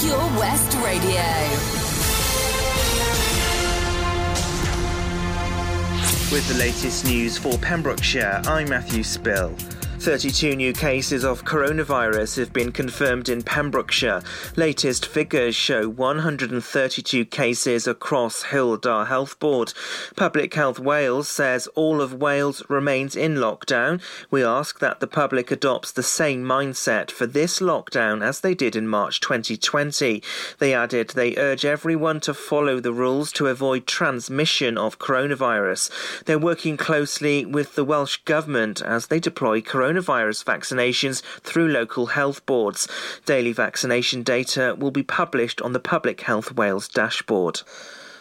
Pure West Radio. With the latest news for Pembrokeshire, I'm Matthew Spill. 32 new cases of coronavirus have been confirmed in Pembrokeshire. Latest figures show 132 cases across Dda Health Board. Public Health Wales says all of Wales remains in lockdown. We ask that the public adopts the same mindset for this lockdown as they did in March 2020. They added they urge everyone to follow the rules to avoid transmission of coronavirus. They're working closely with the Welsh Government as they deploy coronavirus coronavirus vaccinations through local health boards. Daily vaccination data will be published on the Public Health Wales dashboard.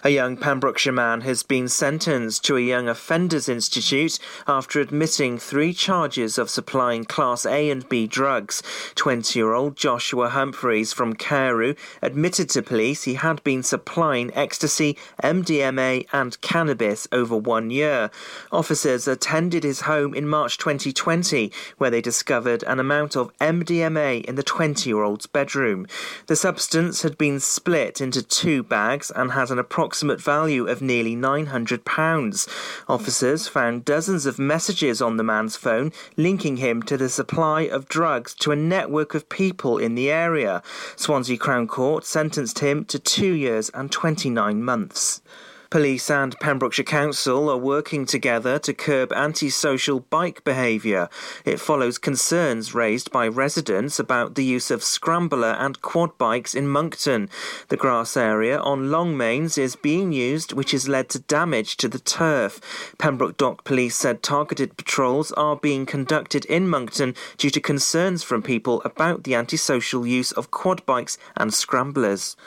A young Pembrokeshire man has been sentenced to a Young Offenders Institute after admitting three charges of supplying Class A and B drugs. 20 year old Joshua Humphreys from Carew admitted to police he had been supplying ecstasy, MDMA, and cannabis over one year. Officers attended his home in March 2020, where they discovered an amount of MDMA in the 20 year old's bedroom. The substance had been split into two bags and has an approximate approximate value of nearly £900. Officers found dozens of messages on the man's phone linking him to the supply of drugs to a network of people in the area. Swansea Crown Court sentenced him to two years and 29 months. Police and Pembrokeshire Council are working together to curb antisocial bike behaviour. It follows concerns raised by residents about the use of scrambler and quad bikes in Monkton. The grass area on Longmains is being used, which has led to damage to the turf. Pembroke Dock Police said targeted patrols are being conducted in Monkton due to concerns from people about the antisocial use of quad bikes and scramblers.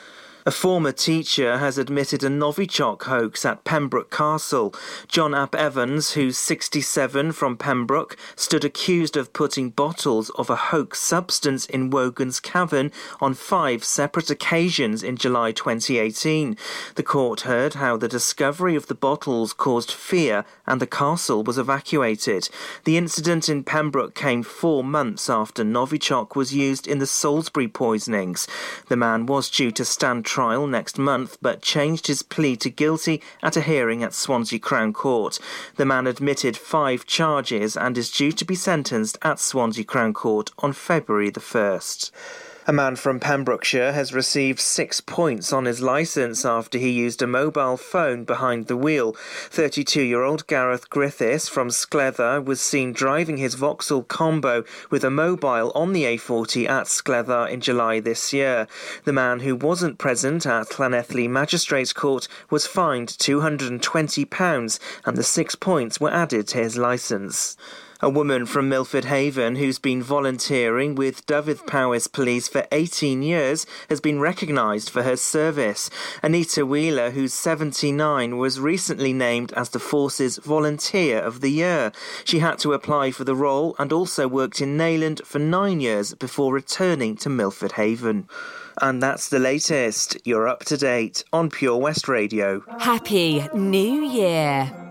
A former teacher has admitted a Novichok hoax at Pembroke Castle. John Ap Evans, who's 67 from Pembroke, stood accused of putting bottles of a hoax substance in Wogan's Cavern on five separate occasions in July 2018. The court heard how the discovery of the bottles caused fear and the castle was evacuated. The incident in Pembroke came four months after Novichok was used in the Salisbury poisonings. The man was due to stand trial next month but changed his plea to guilty at a hearing at Swansea Crown Court. The man admitted five charges and is due to be sentenced at Swansea Crown Court on February the 1st. A man from Pembrokeshire has received six points on his licence after he used a mobile phone behind the wheel. 32 year old Gareth Griffiths from Scleddau was seen driving his Vauxhall combo with a mobile on the A40 at Scleddau in July this year. The man who wasn't present at Llanelli Magistrates Court was fined £220 and the six points were added to his licence. A woman from Milford Haven who's been volunteering with Dyfed-Powys Police for 18 years has been recognised for her service. Anita Wheeler, who's 79, was recently named as the Force's Volunteer of the Year. She had to apply for the role and also worked in Neyland for nine years before returning to Milford Haven. And that's the latest. You're up to date on Pure West Radio. Happy New Year.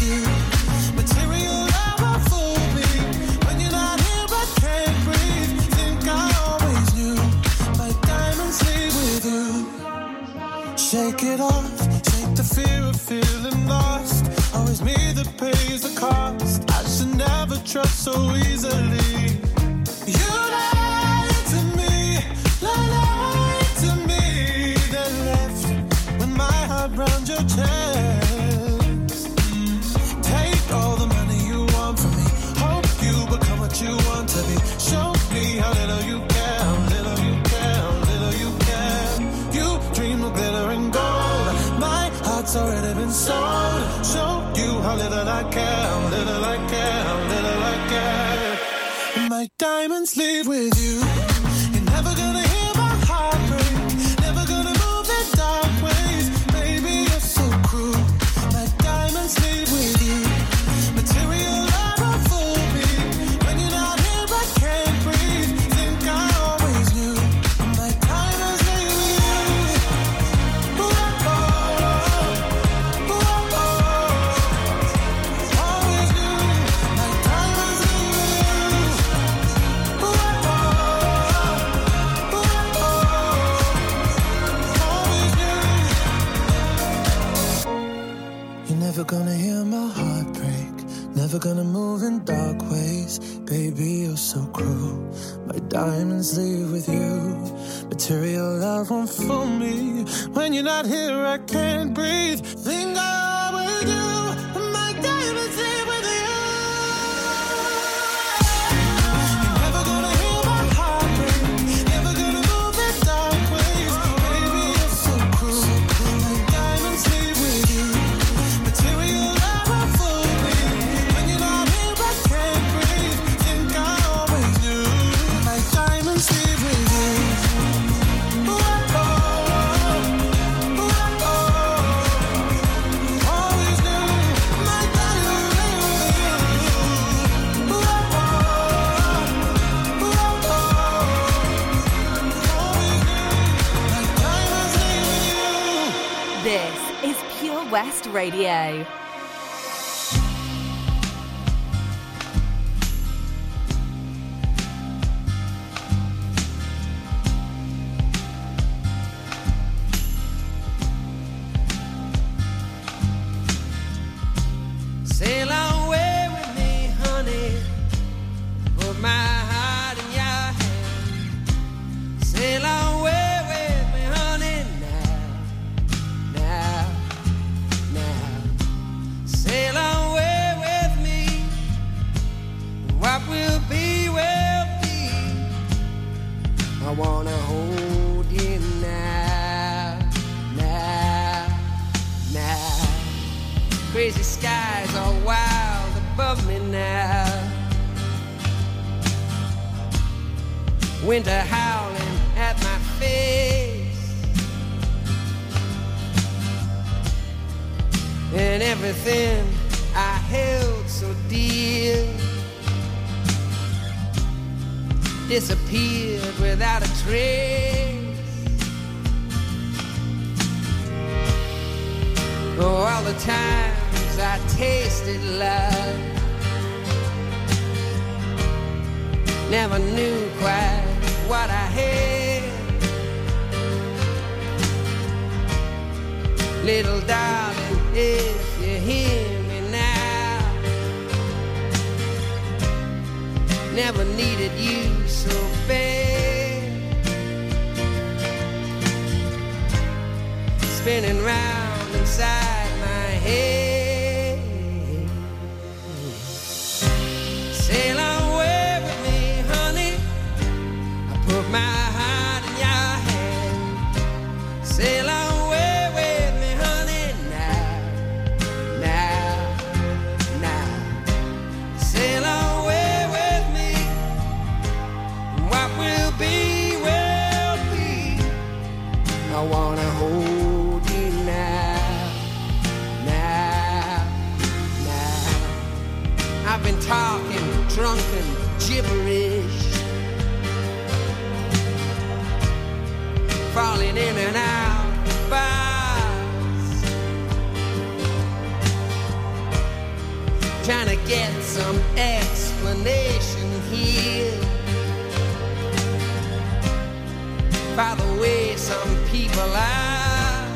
you. Off. Shake the fear of feeling lost. Always me that pays the cost. I should never trust so easily. soul. Show you how little I care, little I care, little I care. My diamonds live with you. some explanation here by the way some people are.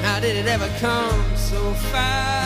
Now, did it ever come so far?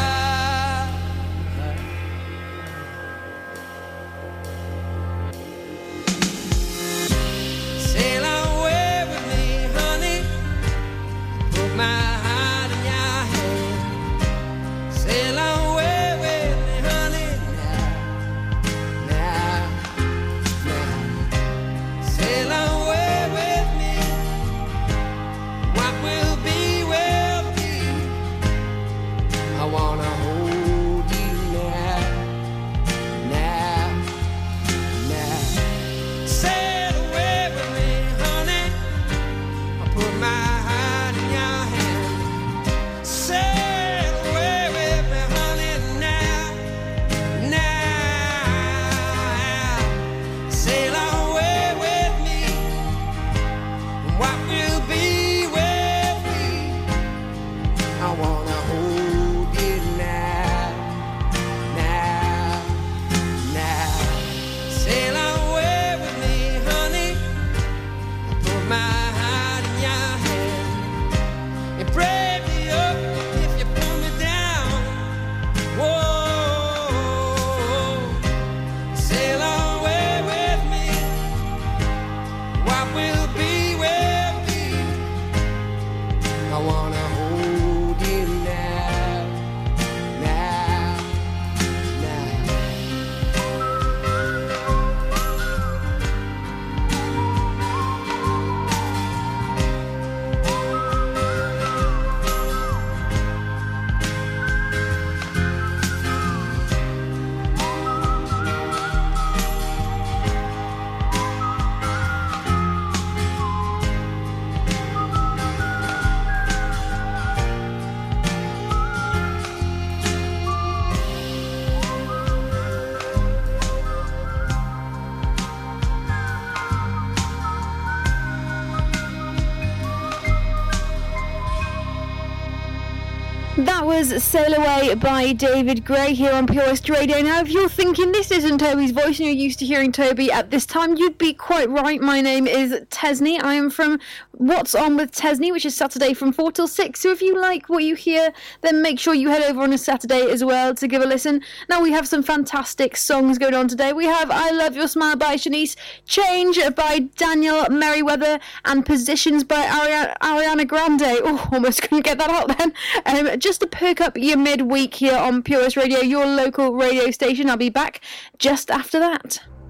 I wanna was Sail Away by David Gray here on Pure West Radio. Now, if you're thinking this isn't Toby's voice and you're used to hearing Toby at this time, you'd be quite right. My name is Tesni. I am from What's On with Tesni, which is Saturday from 4 till 6. So if you like what you hear, then make sure you head over on a Saturday as well to give a listen. Now, we have some fantastic songs going on today. We have I Love Your Smile by Shanice, Change by Daniel Merriweather, and Positions by Ariana Grande. Oh, almost couldn't get that out then. Um, just to perk up your midweek here on Pure West Radio, your local radio station. I'll be back just after that.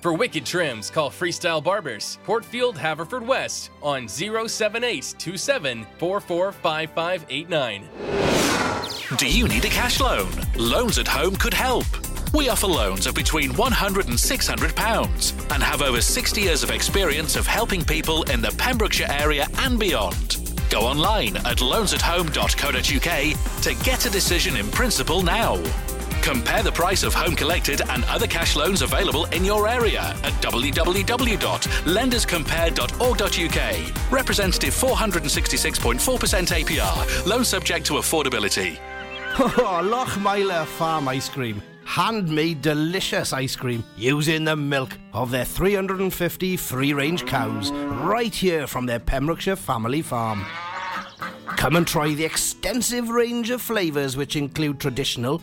For wicked trims, call Freestyle Barbers, Portfield, Haverfordwest on 07827 Do you need a cash loan? Loans at Home could help. We offer loans of between £100 and £600 and have over 60 years of experience of helping people in the Pembrokeshire area and beyond. Go online at loansathome.co.uk to get a decision in principle now. Compare the price of home collected and other cash loans available in your area at www.lenderscompare.org.uk. Representative 466.4% APR. Loan subject to affordability. Oh, Lochmeyler Farm Ice Cream. Handmade delicious ice cream using the milk of their 350 free range cows right here from their Pembrokeshire family farm. Come and try the extensive range of flavours which include traditional,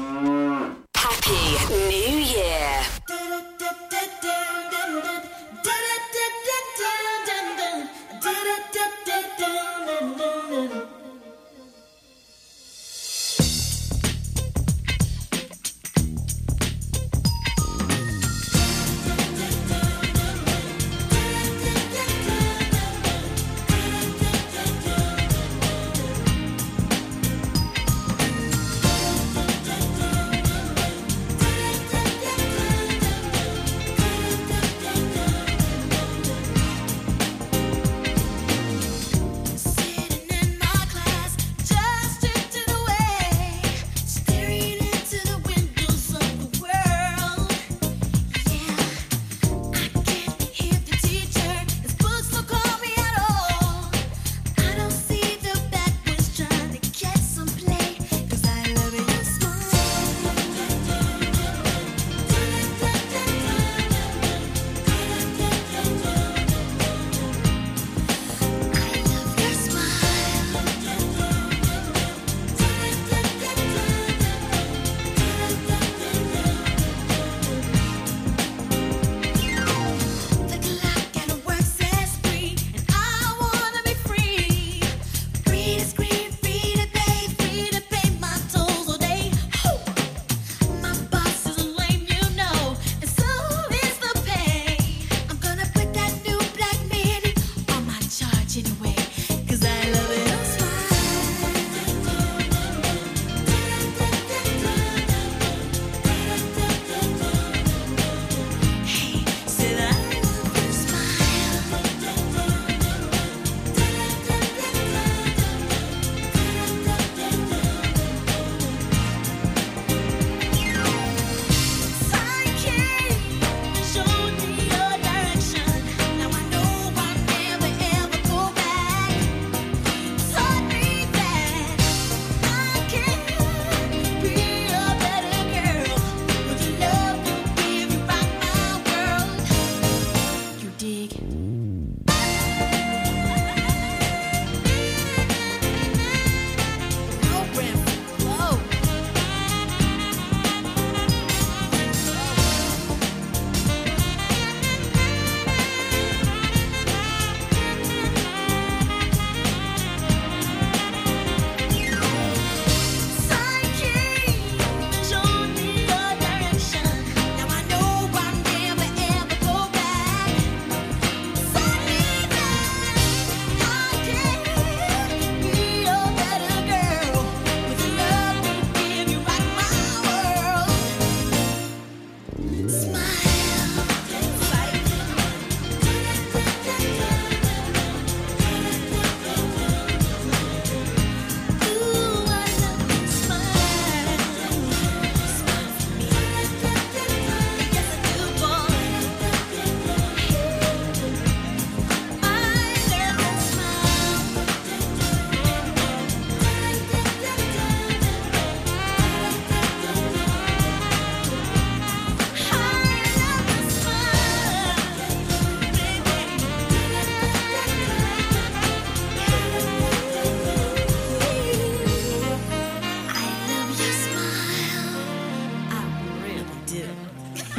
Happy New Year!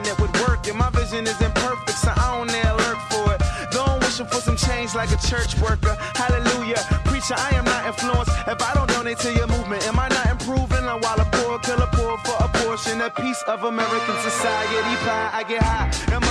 it would work. And my vision is imperfect, so I don't dare lurk for it. Though I'm wishing for some change like a church worker. Hallelujah. Preacher, I am not influenced. If I don't donate to your movement, am I not improving? I'm while a poor killer poor for a portion, a piece of American society pie. I get high. Am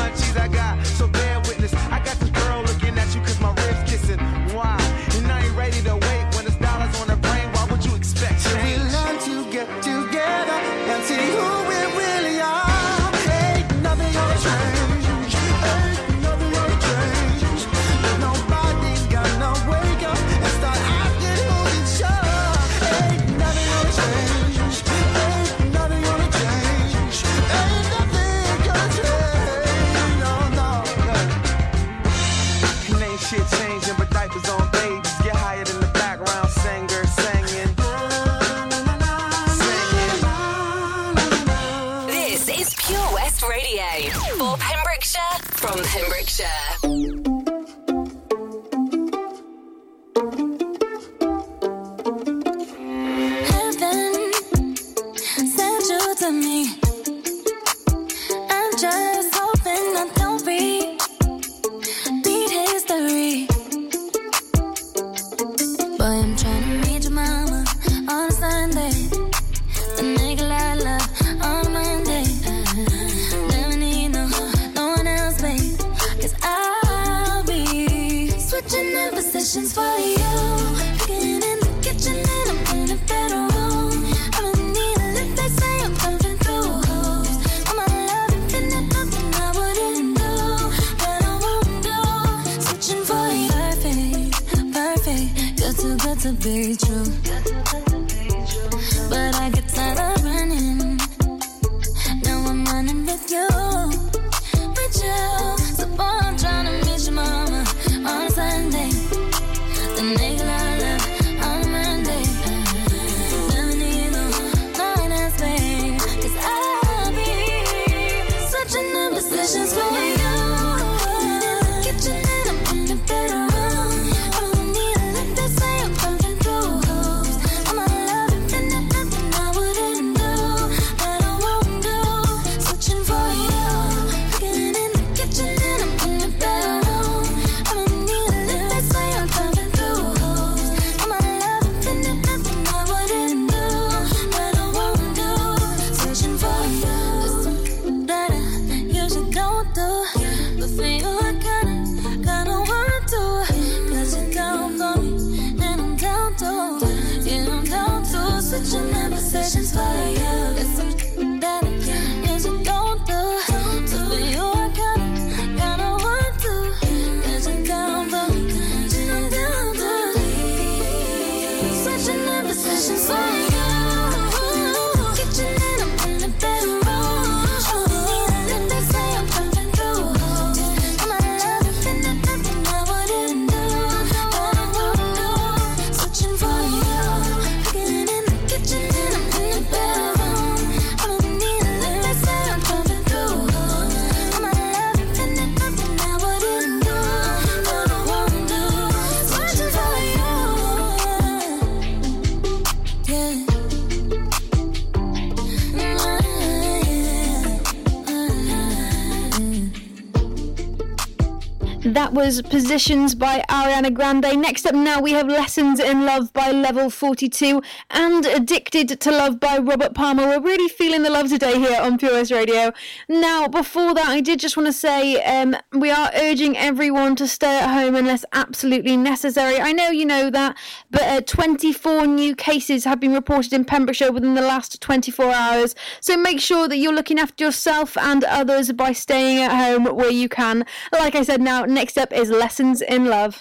Positions by Ariana Grande. Next up now we have Lessons in Love by Level 42 and Addicted to Love by Robert Palmer. We're really feeling the love today here on Pure Radio. Now, before that, I did just want to say um, we are urging everyone to stay at home unless absolutely necessary. I know you know that, but uh, 24 new cases have been reported in Pembrokeshire within the last 24 hours. So make sure that you're looking after yourself and others by staying at home where you can. Like I said, now next up is Lessons in Love.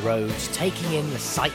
the road, taking in the sights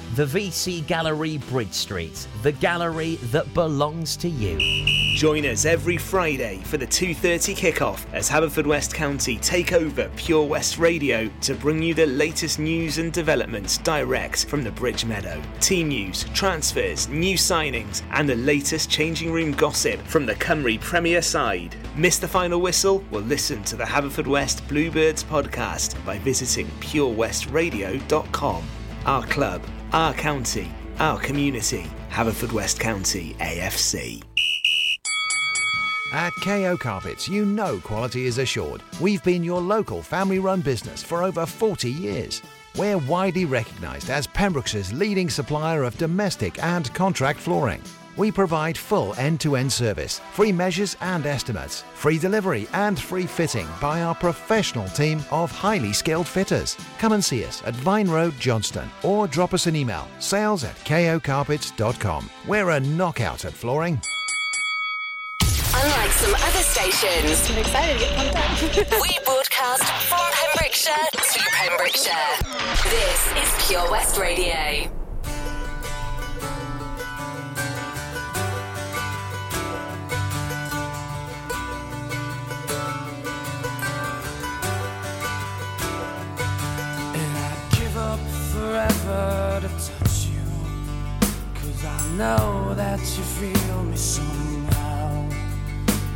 The VC Gallery Bridge Street, the gallery that belongs to you. Join us every Friday for the 2:30 kickoff as Haverfordwest County take over Pure West Radio to bring you the latest news and developments direct from the Bridge Meadow. Team news, transfers, new signings, and the latest changing room gossip from the Cymru Premier side. Miss the final whistle? Well, listen to the Haverfordwest Bluebirds podcast by visiting purewestradio.com. Our club, our county, our community. Haverfordwest County AFC. At KO Carpets, you know quality is assured. We've been your local family run business for over 40 years. We're widely recognised as Pembrokeshire's leading supplier of domestic and contract flooring. We provide full end to end service, free measures and estimates, free delivery and free fitting by our professional team of highly skilled fitters. Come and see us at Vine Road, Johnston, or drop us an email sales at kocarpets.com. We're a knockout at flooring. Unlike some other stations, I'm excited to get pumped up. we broadcast from Pembrokeshire to Pembrokeshire. This is Pure West Radio. Forever to touch you. Cause I know that you feel me somehow.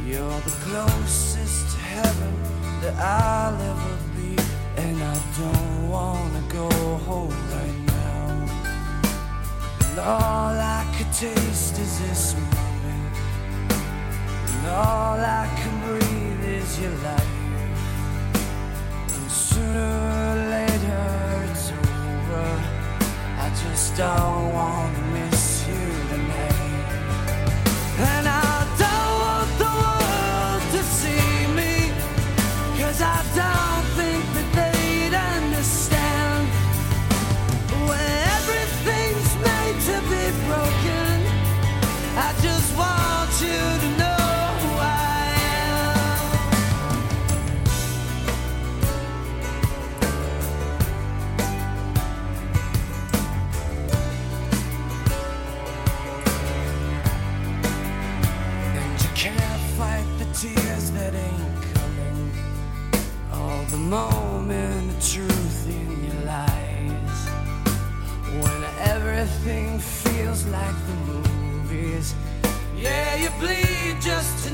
You're the closest to heaven that I'll ever be. And I don't wanna go home right now. And all I could taste is this moment. And all I can breathe is your life. And sooner just don't wanna miss feels like the movies. Yeah, you bleed just to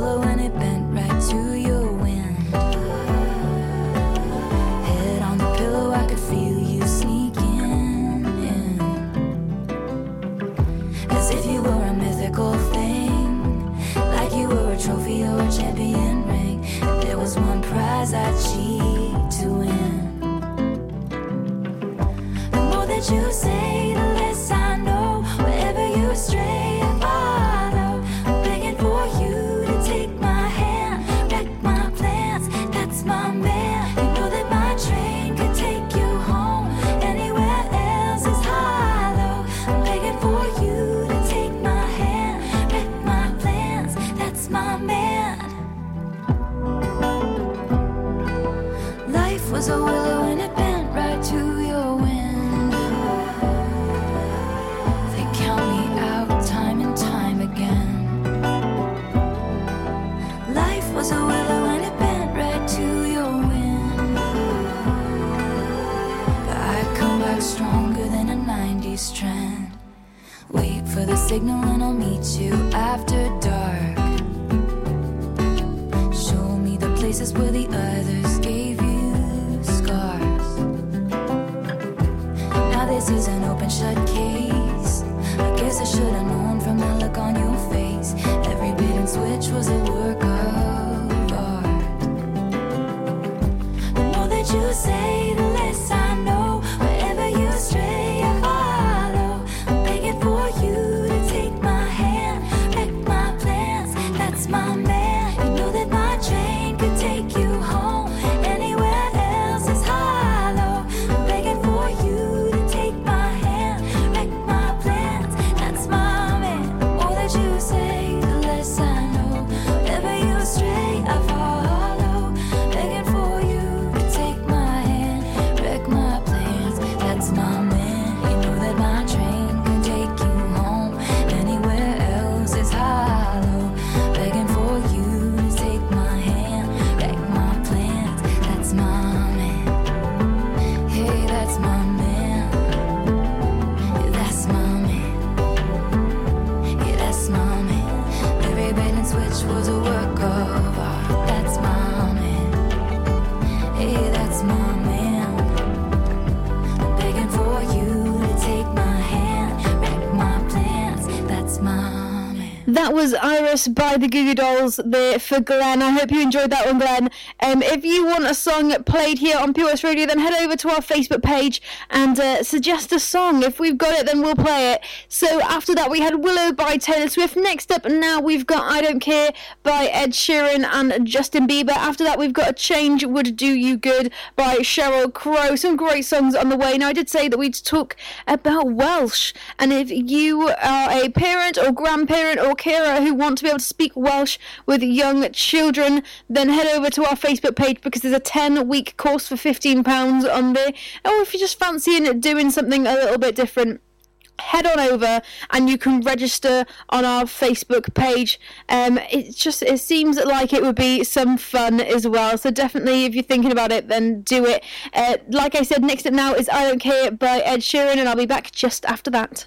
Willow and it bent signal was by the Goo Goo Dolls there for Glenn. I hope you enjoyed that one, Glenn. Um, if you want a song played here on POS Radio, then head over to our Facebook page and uh, suggest a song. If we've got it, then we'll play it. So after that, we had Willow by Taylor Swift. Next up, now we've got I Don't Care by Ed Sheeran and Justin Bieber. After that, we've got A Change Would Do You Good by Sheryl Crow. Some great songs on the way. Now, I did say that we'd talk about Welsh, and if you are a parent or grandparent or carer who want to be able to speak Welsh with young children, then head over to our Facebook page because there's a 10 week course for £15 on there. Or if you're just fancying doing something a little bit different, head on over and you can register on our Facebook page. Um, it just it seems like it would be some fun as well. So definitely, if you're thinking about it, then do it. Uh, like I said, next up now is "I Don't Care" by Ed Sheeran, and I'll be back just after that.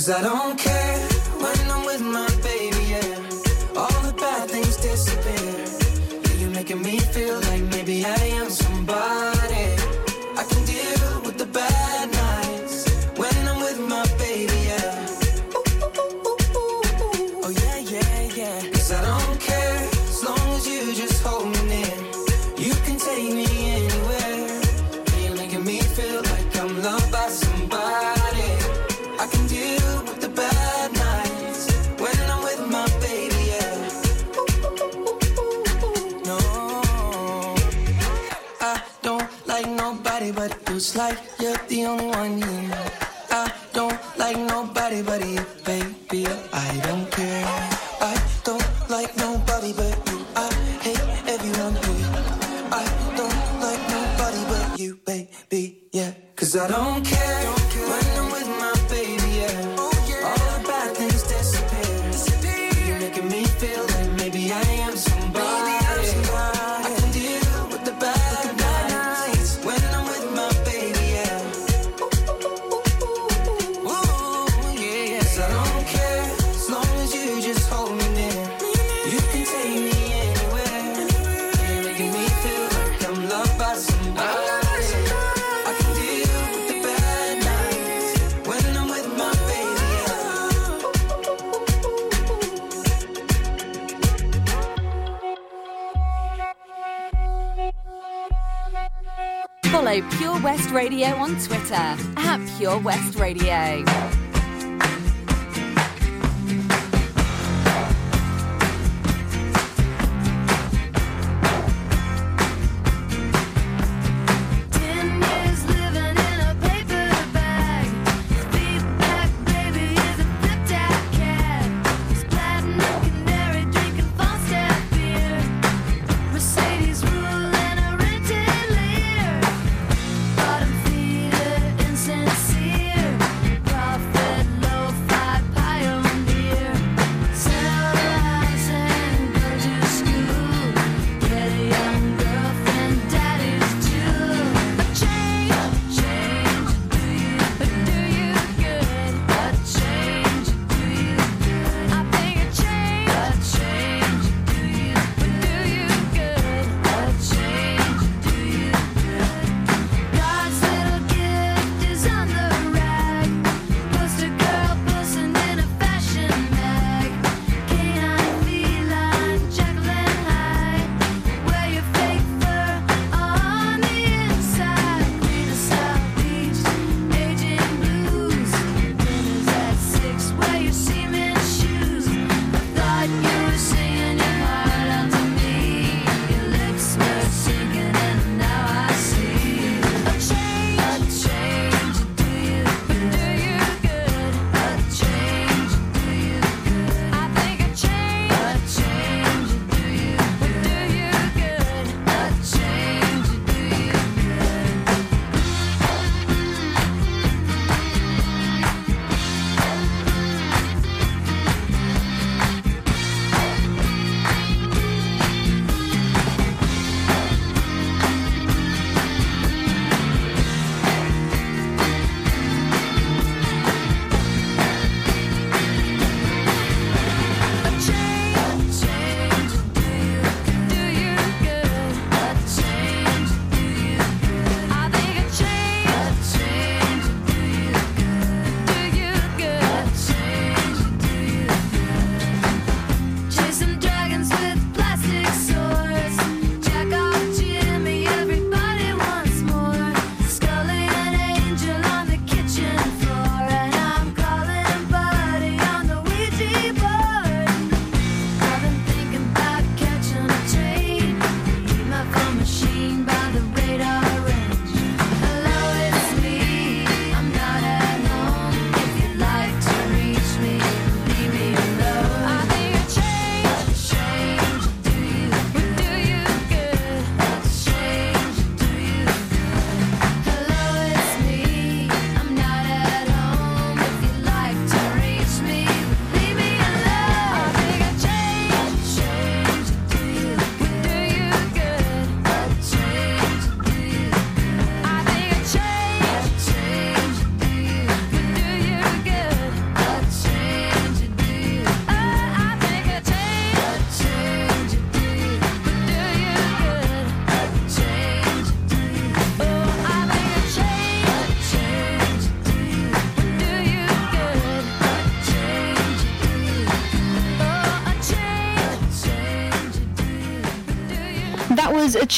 Cause I don't care when I'm with my baby.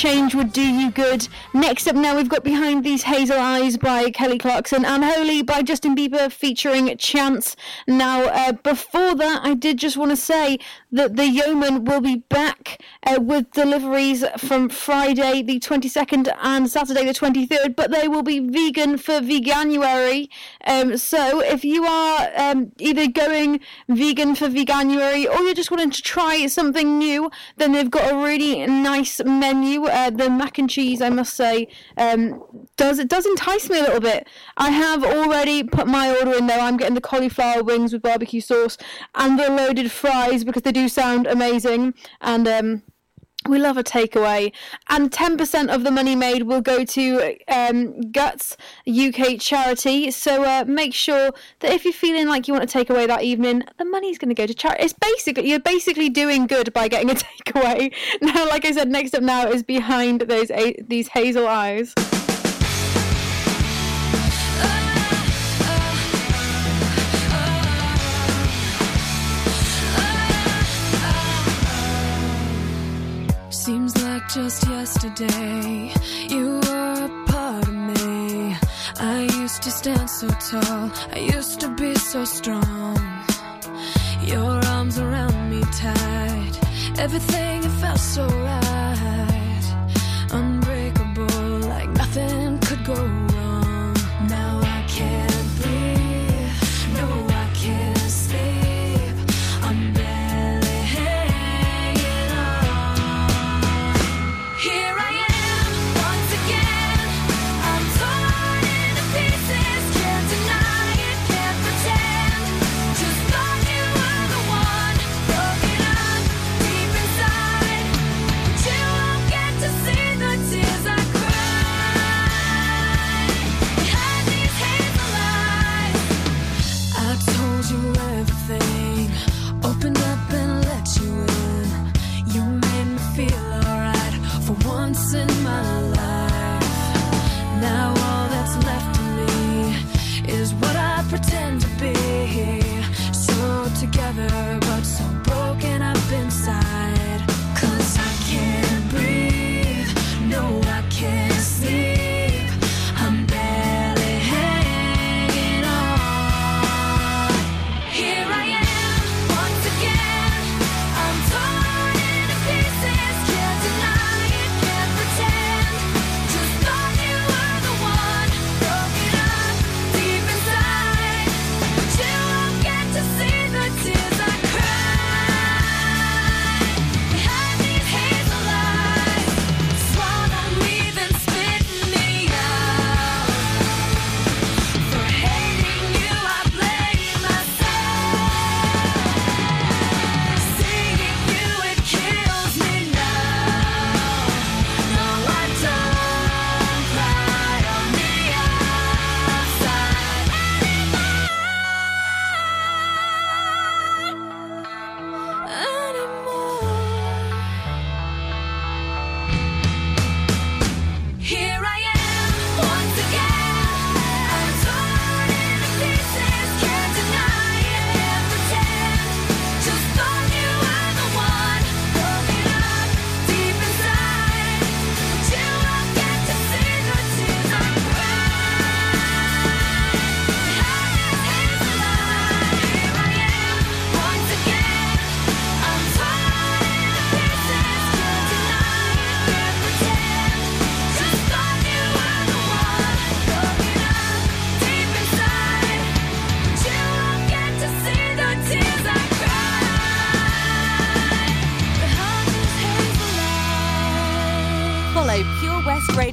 Change would do you good. Next up now, we've got Behind These Hazel Eyes by Kelly Clarkson and Holy by Justin Bieber featuring Chance. Now, uh, before that, I did just want to say that the Yeoman will be back uh, with deliveries from Friday the 22nd and Saturday the 23rd, but they will be vegan for Veganuary. Um, so if you are um, either going vegan for Veganuary or you're just wanting to try something new, then they've got a really nice menu. Uh, the mac and cheese, I must say, um, does it does entice me a little bit. I have already put my order in there. I'm getting the cauliflower wings with barbecue sauce and the loaded fries because they do sound amazing. And um, we love a takeaway, and 10% of the money made will go to um, Guts UK charity. So uh, make sure that if you're feeling like you want a takeaway that evening, the money's going to go to charity. It's basically you're basically doing good by getting a takeaway. Now, like I said, next up now is behind those these hazel eyes. Just yesterday you were a part of me. I used to stand so tall, I used to be so strong. Your arms around me tight, everything felt so right.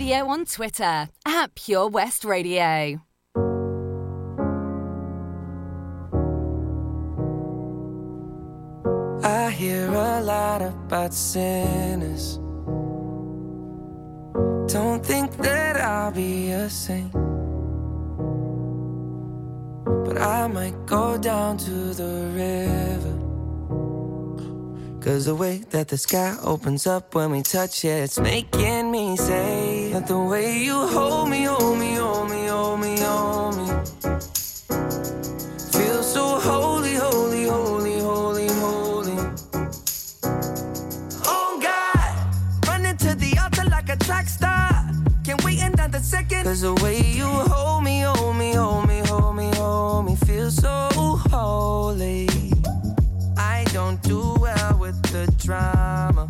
Radio on Twitter at Pure West Radio. I hear a lot about sinners. Don't think that I'll be a saint. But I might go down to the river. Cause the way that the sky opens up when we touch it, it's making me say that the way you hold me, hold me, hold me, hold me, hold me. Feel so holy, holy, holy, holy, holy. Oh God, running to the altar like a track star. Can't wait another second. Cause the way you hold me, hold me, hold me, hold me, hold me, feels so holy. I don't do well with the drama.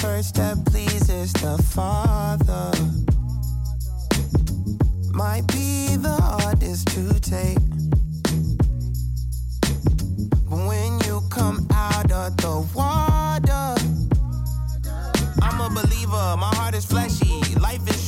First step pleases the Father. Might be the hardest to take. But when you come out of the water, I'm a believer, my heart is fleshy.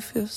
feels